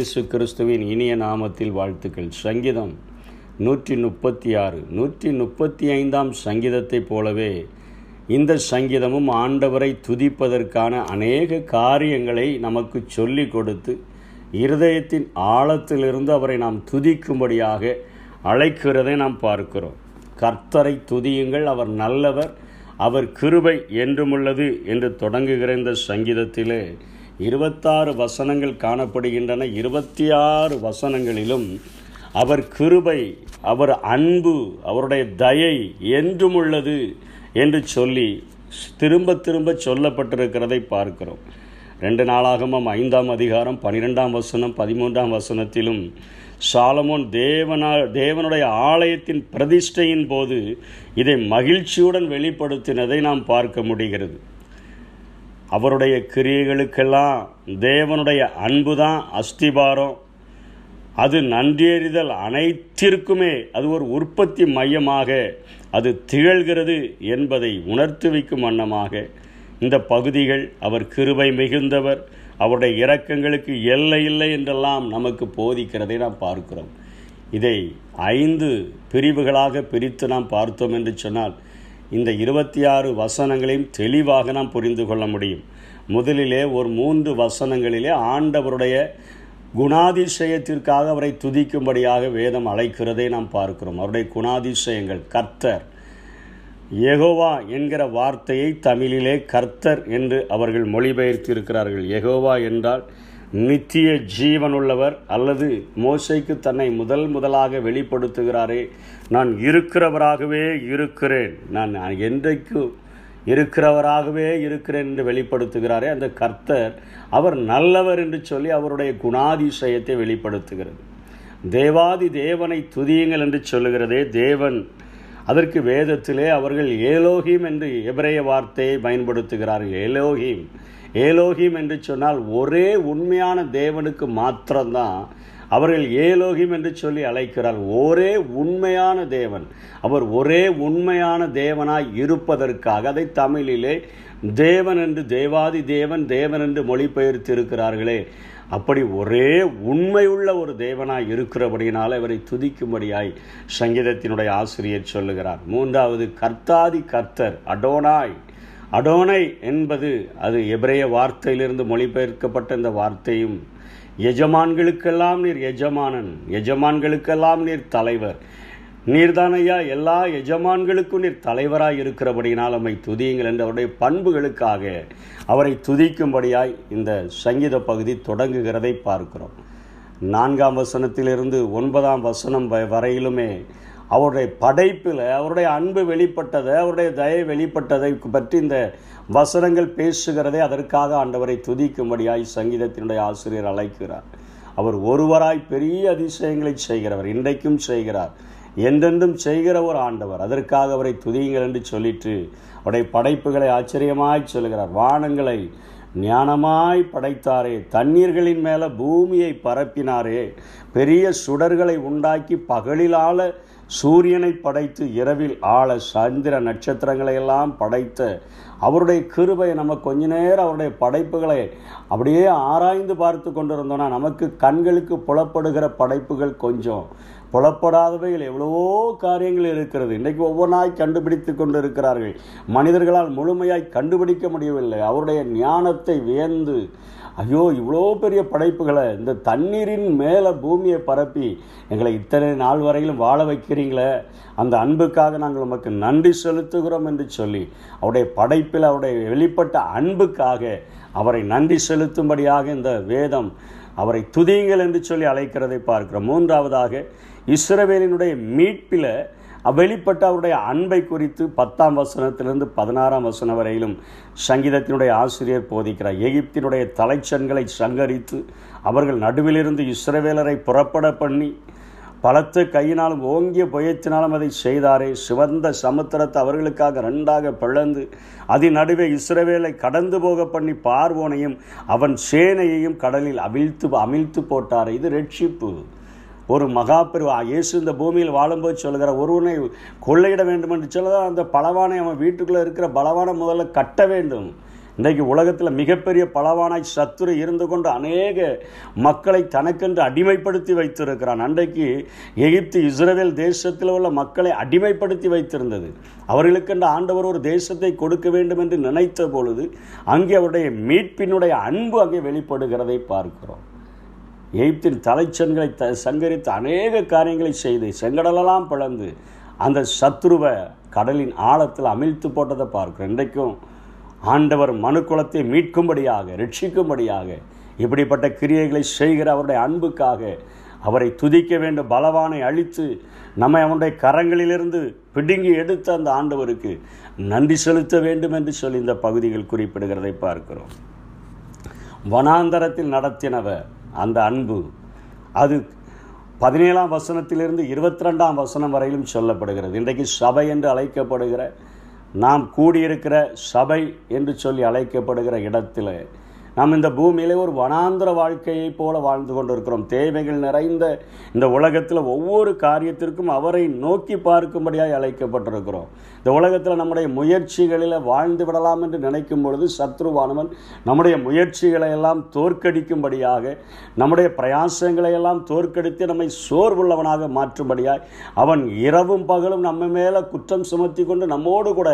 இயேசு கிறிஸ்துவின் இனிய நாமத்தில் வாழ்த்துக்கள். சங்கீதம் நூற்றி முப்பத்தி ஆறு நூற்றி முப்பத்தி ஐந்தாம் சங்கீதத்தைப் போலவே இந்த சங்கீதமும் ஆண்டவரை துதிப்பதற்கான அநேக காரியங்களை நமக்கு சொல்லி கொடுத்து இருதயத்தின் ஆழத்திலிருந்து அவரை நாம் துதிக்கும்படியாக அழைக்கிறதை நாம் பார்க்கிறோம். கர்த்தரை துதியுங்கள் அவர் நல்லவர் அவர் கிருபை என்றுமுள்ளது என்று தொடங்குகிற இந்த சங்கீதத்திலே இருபத்தாறு வசனங்கள் காணப்படுகின்றன. இருபத்தி ஆறு வசனங்களிலும் அவர் கிருபை அவர் அன்பு அவருடைய தயை என்றும் உள்ளது என்று சொல்லி திரும்ப திரும்ப சொல்லப்பட்டிருக்கிறதை பார்க்கிறோம். ரெண்டு நாளாகமும் ஐந்தாம் அதிகாரம் பனிரெண்டாம் வசனம் பதிமூன்றாம் வசனத்திலும் சாலமோன் தேவனா தேவனுடைய ஆலயத்தின் பிரதிஷ்டையின் போது இதை மகிழ்ச்சியுடன் வெளிப்படுத்தினதை நாம் பார்க்க முடிகிறது. அவருடைய கிரியைகளுக்கெல்லாம் தேவனுடைய அன்பு தான் அஸ்திபாரம். அது நன்றியறிதல் அனைத்திற்குமே அது ஒரு உற்பத்தி மையமாக அது திகழ்கிறது என்பதை உணர்த்து வைக்கும் வண்ணமாக. இந்த பகுதிகள் அவர் கிருபை மிகுந்தவர் அவருடைய இரக்கங்களுக்கு எல்லை இல்லை என்றெல்லாம் நமக்கு போதிக்கிறதை நாம் பார்க்கிறோம். இதை ஐந்து பிரிவுகளாக பிரித்து நாம் பார்த்தோம் என்று சொன்னால் இந்த இருபத்தி ஆறு வசனங்களையும் தெளிவாக நாம் புரிந்து கொள்ள முடியும். முதலிலே ஒரு மூன்று வசனங்களிலே ஆண்டவருடைய குணாதிசயத்திற்காக அவரை துதிக்கும்படியாக வேதம் அழைக்கிறதை நாம் பார்க்கிறோம். அவருடைய குணாதிசயங்கள் கர்த்தர். எகோவா என்கிற வார்த்தையை தமிழிலே கர்த்தர் என்று அவர்கள் மொழிபெயர்த்திருக்கிறார்கள். எகோவா என்றால் நித்திய ஜீவனுள்ளவர் அல்லது மோசைக்கு தன்னை முதல் முதலாக வெளிப்படுத்துகிறாரே நான் இருக்கிறவராகவே இருக்கிறேன். நான் என்றைக்கு இருக்கிறவராகவே இருக்கிறேன் என்று வெளிப்படுத்துகிறாரே அந்த கர்த்தர் அவர் நல்லவர் என்று சொல்லி அவருடைய குணாதிசயத்தை வெளிப்படுத்துகிறது. தேவாதி தேவனை துதியுங்கள் என்று சொல்லுகிறதே தேவன் அதற்கு வேதத்திலே அவர்கள் ஏலோகிம் என்று எபிரேய வார்த்தையை பயன்படுத்துகிறார்கள். ஏலோகிம். ஏலோகிம் என்று சொன்னால் ஒரே உண்மையான தேவனுக்கு மாத்திரம்தான். அவர்கள் ஏலோகிம் என்று சொல்லி அழைக்கிறார். ஒரே உண்மையான தேவன். அவர் ஒரே உண்மையான தேவனாய் இருப்பதற்காக அதை தமிழிலே தேவன் என்று தேவாதி தேவன் தேவன் என்று மொழிபெயர்த்து இருக்கிறார்களே அப்படி ஒரே உண்மையுள்ள ஒரு தேவனாய் இருக்கிறபடியினால் அவரை துதிக்கும்படியாய் சங்கீதத்தினுடைய ஆசிரியர் சொல்லுகிறார். மூன்றாவது கர்த்தாதி கர்த்தர் அடோனாய். அடோனை என்பது அது எபிரேய வார்த்தையிலிருந்து மொழிபெயர்க்கப்பட்ட இந்த வார்த்தையும் எஜமான்களுக்கெல்லாம் நீர் எஜமானன் எஜமான்களுக்கெல்லாம் நீர் தலைவர். நீர்தானையா எல்லா எஜமான்களுக்கும் நீர் தலைவராய் இருக்கிறபடியினால் நம்மை துதியுங்கள் என்ற அவருடைய பண்புகளுக்காக அவரை துதிக்கும்படியாய் இந்த சங்கீத பகுதி தொடங்குகிறதை பார்க்கிறோம். நான்காம் வசனத்திலிருந்து ஒன்பதாம் வசனம் வரையிலுமே அவருடைய படைப்பில் அவருடைய அன்பு வெளிப்பட்டதை அவருடைய தயை வெளிப்பட்டதை பற்றி இந்த வசனங்கள் பேசுகிறதே அதற்காக ஆண்டவரை துதிக்கும்படியாய் சங்கீதத்தினுடைய ஆசிரியர் அழைக்கிறார். அவர் ஒருவராய் பெரிய அதிசயங்களை செய்கிறவர் இன்றைக்கும் செய்கிறார். என்றென்றும் செய்கிற ஒரு ஆண்டவர் அதற்காக அவரை துதியுங்கள் என்று சொல்லிட்டு அவருடைய படைப்புகளை ஆச்சரியமாய் சொல்கிறார். வானங்களை ஞானமாய் படைத்தாரே தண்ணீர்களின் மேலே பூமியை பரப்பினாரே பெரிய சுடர்களை உண்டாக்கி பகலிலால சூரியனை படைத்து இரவில் ஆள சந்திர நட்சத்திரங்களை எல்லாம் படைத்த அவருடைய கிருபை நம்ம கொஞ்ச நேரம் அவருடைய படைப்புகளை அப்படியே ஆராய்ந்து பார்த்து கொண்டிருந்தோம்னா நமக்கு கண்களுக்கு புலப்படுகிற படைப்புகள் கொஞ்சம். புலப்படாதவைகள் எவ்வளவோ காரியங்கள் இருக்கிறது. இன்றைக்கு ஒவ்வொன்றாய் கண்டுபிடித்து கொண்டு இருக்கிறார்கள் மனிதர்களால் முழுமையாய் கண்டுபிடிக்க முடியவில்லை. அவருடைய ஞானத்தை வியந்து ஐயோ இவ்வளோ பெரிய படைப்புகளை இந்த தண்ணீரின் மேலே பூமியை பரப்பி எங்களை இத்தனை நாள் வரையிலும் வாழ வைக்கிறீங்களே அந்த அன்புக்காக நாங்கள் உமக்கு நன்றி செலுத்துகிறோம் என்று சொல்லி அவருடைய படைப்பில் அவருடைய வெளிப்பட்ட அன்புக்காக அவரை நன்றி செலுத்தும்படியாக இந்த வேதம் அவரை துதியுங்கள் என்று சொல்லி அழைக்கிறதை பார்க்கிறோம். மூன்றாவதாக இஸ்ரவேலினுடைய மீட்பில் வெளிப்பட்ட அவருடைய அன்பை குறித்து பத்தாம் வசனத்திலிருந்து பதினாறாம் வசனம் வரையிலும் சங்கீதத்தினுடைய ஆசிரியர் போதிக்கிறார். எகிப்தினுடைய தலைச்சன்களை சங்கரித்து அவர்கள் நடுவிலிருந்து இஸ்ரவேலரை புறப்பட பண்ணி பலத்த கையினாலும் ஓங்கிய புயத்தினாலும் அதை செய்தாரே. சிவந்த சமுத்திரத்தை அவர்களுக்காக ரெண்டாக பிளந்து அதன் நடுவே இஸ்ரவேலை கடந்து போக பண்ணி பார்வோனையும் அவன் சேனையையும் கடலில் அவிழ்த்து அமிழ்த்து போட்டாரே. இது ரட்சிப்பு. ஒரு மகாபெரு இயேசு இந்த பூமியில் வாழும்போது சொல்கிற ஒருவனை கொள்ளையிட வேண்டும் என்று சொல்லதான் அந்த பலவானை அவன் வீட்டுக்குள்ளே இருக்கிற பலவானை முதல்ல கட்ட வேண்டும். இன்றைக்கு உலகத்தில் மிகப்பெரிய பலவானாய் சத்துரு இருந்து கொண்டு அநேக மக்களை தனக்கென்று அடிமைப்படுத்தி வைத்திருக்கிறான். அன்றைக்கு எகிப்து இஸ்ரேல் தேசத்தில் உள்ள மக்களை அடிமைப்படுத்தி வைத்திருந்தது. அவர்களுக்கென்று ஆண்டவர் ஒரு தேசத்தை கொடுக்க வேண்டும் என்று நினைத்த பொழுது அங்கே அவருடைய மீட்பினுடைய அன்பு அங்கே வெளிப்படுகிறதை பார்க்கிறோம். எகிப்தின் தலைச்சன்களை த சங்கரித்து அநேக காரியங்களை செய்து செங்கடலெல்லாம் பிளந்து அந்த சத்ருவை கடலின் ஆழத்தில் அமிழ்த்து போட்டதை பார்க்கிறோம். இன்றைக்கும் ஆண்டவர் மனுக்குலத்தை மீட்கும்படியாக ரட்சிக்கும்படியாக இப்படிப்பட்ட கிரியைகளை செய்கிற அவருடைய அன்புக்காக அவரை துதிக்க வேண்டும் பலவானை அழித்து நம்மை அவனுடைய கரங்களிலிருந்து பிடுங்கி எடுத்த அந்த ஆண்டவருக்கு நன்றி செலுத்த வேண்டும் என்று சொல்லி இந்த பகுதிகள் குறிப்பிடுகிறதை பார்க்கிறோம். வனாந்தரத்தில் நடத்தினவர் அந்த அன்பு அது பதினேழாம் வசனத்திலிருந்து இருபத்தி ரெண்டாம் வசனம் வரையிலும் சொல்லப்படுகிறது. இன்றைக்கு சபை என்று அழைக்கப்படுகிற நாம் கூடியிருக்கிற சபை என்று சொல்லி அழைக்கப்படுகிற இடத்தில் நாம் இந்த பூமியிலே ஒரு வனாந்திர வாழ்க்கையைப் போல வாழ்ந்து கொண்டிருக்கிறோம். தேவைகள் நிறைந்த இந்த உலகத்தில் ஒவ்வொரு காரியத்திற்கும் அவரை நோக்கி பார்க்கும்படியாக அழைக்கப்பட்டிருக்கிறோம். இந்த உலகத்தில் நம்முடைய முயற்சிகளில் வாழ்ந்து விடலாம் என்று நினைக்கும் பொழுது சத்ருவானவன் நம்முடைய முயற்சிகளை எல்லாம் தோற்கடிக்கும்படியாக நம்முடைய பிரயாசங்களை எல்லாம் தோற்கடித்து நம்மை சோர்வுள்ளவனாக மாற்றும்படியாய் அவன் இரவும் பகலும் நம்ம மேலே குற்றம் சுமத்தி கொண்டு நம்மோடு கூட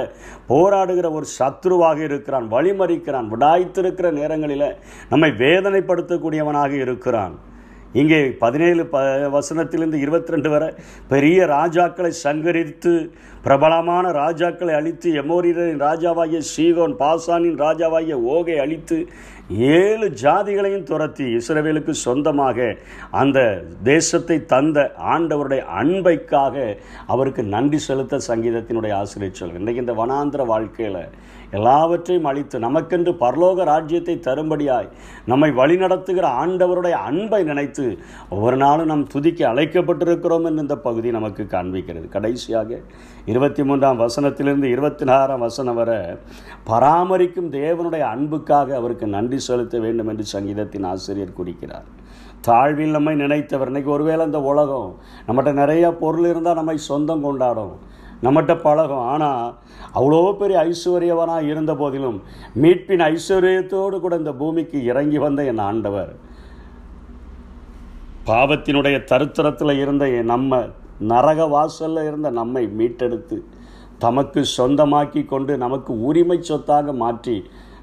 போராடுகிற ஒரு சத்ருவாக இருக்கிறான் வழிமறிக்கிறான் விடாய்த்திருக்கிற நேரங்கள் நேரங்களில் நம்மை வேதனைப்படுத்தக்கூடியவனாக இருக்கிறான். இங்கே பதினேழு ப வசனத்திலிருந்து இருபத்தி ரெண்டு வரை பெரிய ராஜாக்களை சங்கரித்து பிரபலமான ராஜாக்களை அழித்து எமோரியரின் ராஜாவாகிய சீகோன் பாசானின் ராஜாவாகிய ஓகை அழித்து ஏழு ஜாதிகளையும் துரத்தி இஸ்ரவேலுக்கு சொந்தமாக அந்த தேசத்தை தந்த ஆண்டவருடைய அன்பைக்காக அவருக்கு நன்றி செலுத்த சங்கீதத்தினுடைய ஆசிரியர் சொல் இன்றைக்கு இந்த வனாந்திர வாழ்க்கையில் எல்லாவற்றையும் அழித்து நமக்கென்று பரலோக ராஜ்யத்தை தரும்படியாய் நம்மை வழிநடத்துகிற ஆண்டவருடைய அன்பை நினைத்து ஒவ்வொரு நாளும் நாம் துதிக்க அழைக்கப்பட்டிருக்கிறோம் என்று இந்த பகுதி நமக்கு காண்பிக்கிறது. கடைசியாக இருபத்தி மூன்றாம் வசனத்திலிருந்து இருபத்தி நாறாம் வசனம் வரை பராமரிக்கும் தேவனுடைய அன்புக்காக அவருக்கு நன்றி செலுத்த வேண்டும் என்று சங்கீதத்தின் ஆசிரியர் குறிக்கிறார் தாழ்வில் நம்மை நினைத்தவர். இன்றைக்கி ஒருவேளை இந்த உலகம் நம்மகிட்ட நிறைய பொருள் இருந்தால் நம்மை சொந்தம் கொண்டாடும். நம்மகிட்ட பழகும். ஆனால் அவ்வளோ பெரிய ஐஸ்வர்யவனாக இருந்த போதிலும் மீட்பின் ஐஸ்வர்யத்தோடு கூட இந்த பூமிக்கு இறங்கி வந்த என் ஆண்டவர். பாவத்தினுடைய தருத்திரத்தில் இருந்த நம்ம நரக வாசலில் இருந்த நம்மை மீட்டெடுத்து தமக்கு சொந்தமாக்கி கொண்டு நமக்கு உரிமை சொத்தாக மாற்றி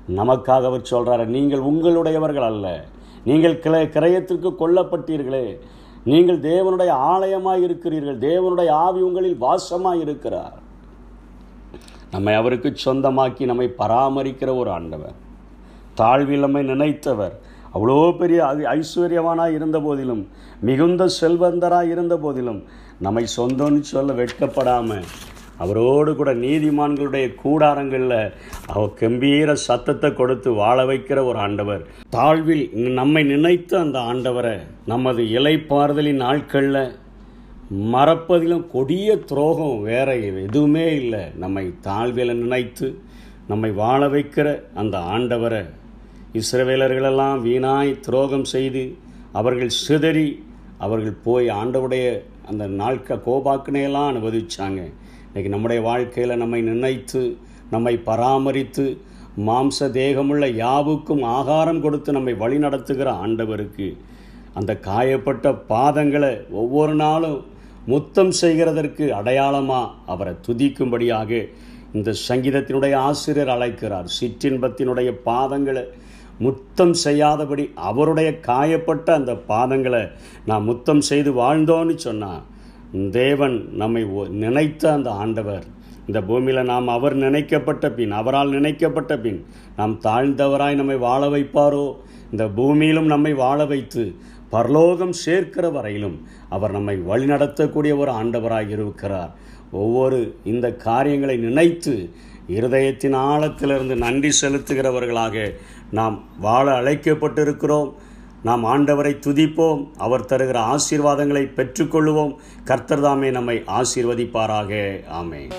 நமக்காக அவர் சொல்கிறார் நீங்கள் உங்களுடையவர்கள் அல்ல. நீங்கள் கிளை கிரயத்திற்கு கொல்லப்பட்டீர்களே. நீங்கள் தேவனுடைய ஆலயமாக இருக்கிறீர்கள். தேவனுடைய ஆவி உங்களில் வாசமாக இருக்கிறார். நம்மை அவருக்கு சொந்தமாக்கி நம்மை பராமரிக்கிற ஒரு ஆண்டவர். தாழ்வில் நம்மை நினைத்தவர். அவ்வளோ பெரிய அது ஐஸ்வர்யவானாக இருந்த போதிலும் மிகுந்த செல்வந்தராக இருந்த போதிலும் நம்மை சொந்தம்னு சொல்ல வெட்கப்படாமல் அவரோடு கூட நீதிமான்களுடைய கூடாரங்களில் அவர் கம்பீர சத்தத்தை கொடுத்து வாழ வைக்கிற ஒரு ஆண்டவர். தாழ்வில் நம்மை நினைத்த அந்த ஆண்டவரை நமது இலைப்பாறுதலின் நாட்களில் மறப்பதிலும் கொடிய துரோகம் வேற எதுவுமே இல்லை. நம்மை தாழ்வில் நினைத்து நம்மை வாழ வைக்கிற அந்த ஆண்டவரை இஸ்ரவேலர்களெல்லாம் வீணாய் துரோகம் செய்து அவர்கள் சிதறி அவர்கள் போய் ஆண்டவுடைய அந்த நாட்க கோபாக்கினையெல்லாம் அனுபவிச்சாங்க. இன்றைக்கி நம்முடைய வாழ்க்கையில் நம்மை நினைத்து நம்மை பராமரித்து மாம்ச தேகமுள்ள யாவுக்கும் ஆகாரம் கொடுத்து நம்மை வழி நடத்துகிற ஆண்டவருக்கு அந்த காயப்பட்ட பாதங்களை ஒவ்வொரு நாளும் முத்தம் செய்கிறதற்கு அடையாளமாக அவரை துதிக்கும்படியாக இந்த சங்கீதத்தினுடைய ஆசிரியர் அழைக்கிறார். சிற்றின்பத்தினுடைய பாதங்களை முத்தம் செய்யாதபடி அவருடைய காயப்பட்ட அந்த பாதங்களை நான் முத்தம் செய்து வாழ்ந்தோன்னு சொன்னான் தேவன் நம்மை ஒ- நினைத்த அந்த ஆண்டவர். இந்த பூமியில் நாம் அவர் நினைக்கப்பட்ட பின் அவரால் நினைக்கப்பட்ட பின் நாம் தாழ்ந்தவராய் நம்மை வாழ வைப்பாரோ? இந்த பூமியிலும் நம்மை வாழ வைத்து பரலோகம் சேர்க்கிற வரையிலும் அவர் நம்மை வழிநடத்தக்கூடிய ஒரு ஆண்டவராக இருக்கிறார். ஒவ்வொரு இந்த காரியங்களை நினைத்து இருதயத்தின் ஆழத்திலிருந்து நன்றி செலுத்துகிறவர்களாக நாம் வாழ அழைக்கப்பட்டிருக்கிறோம். நாம் ஆண்டவரை துதிப்போம் அவர் தருகிற ஆசீர்வாதங்களை பெற்றுக்கொள்வோம் கர்த்தர்தாமே நம்மை ஆசீர்வதிப்பாராக. ஆமென்.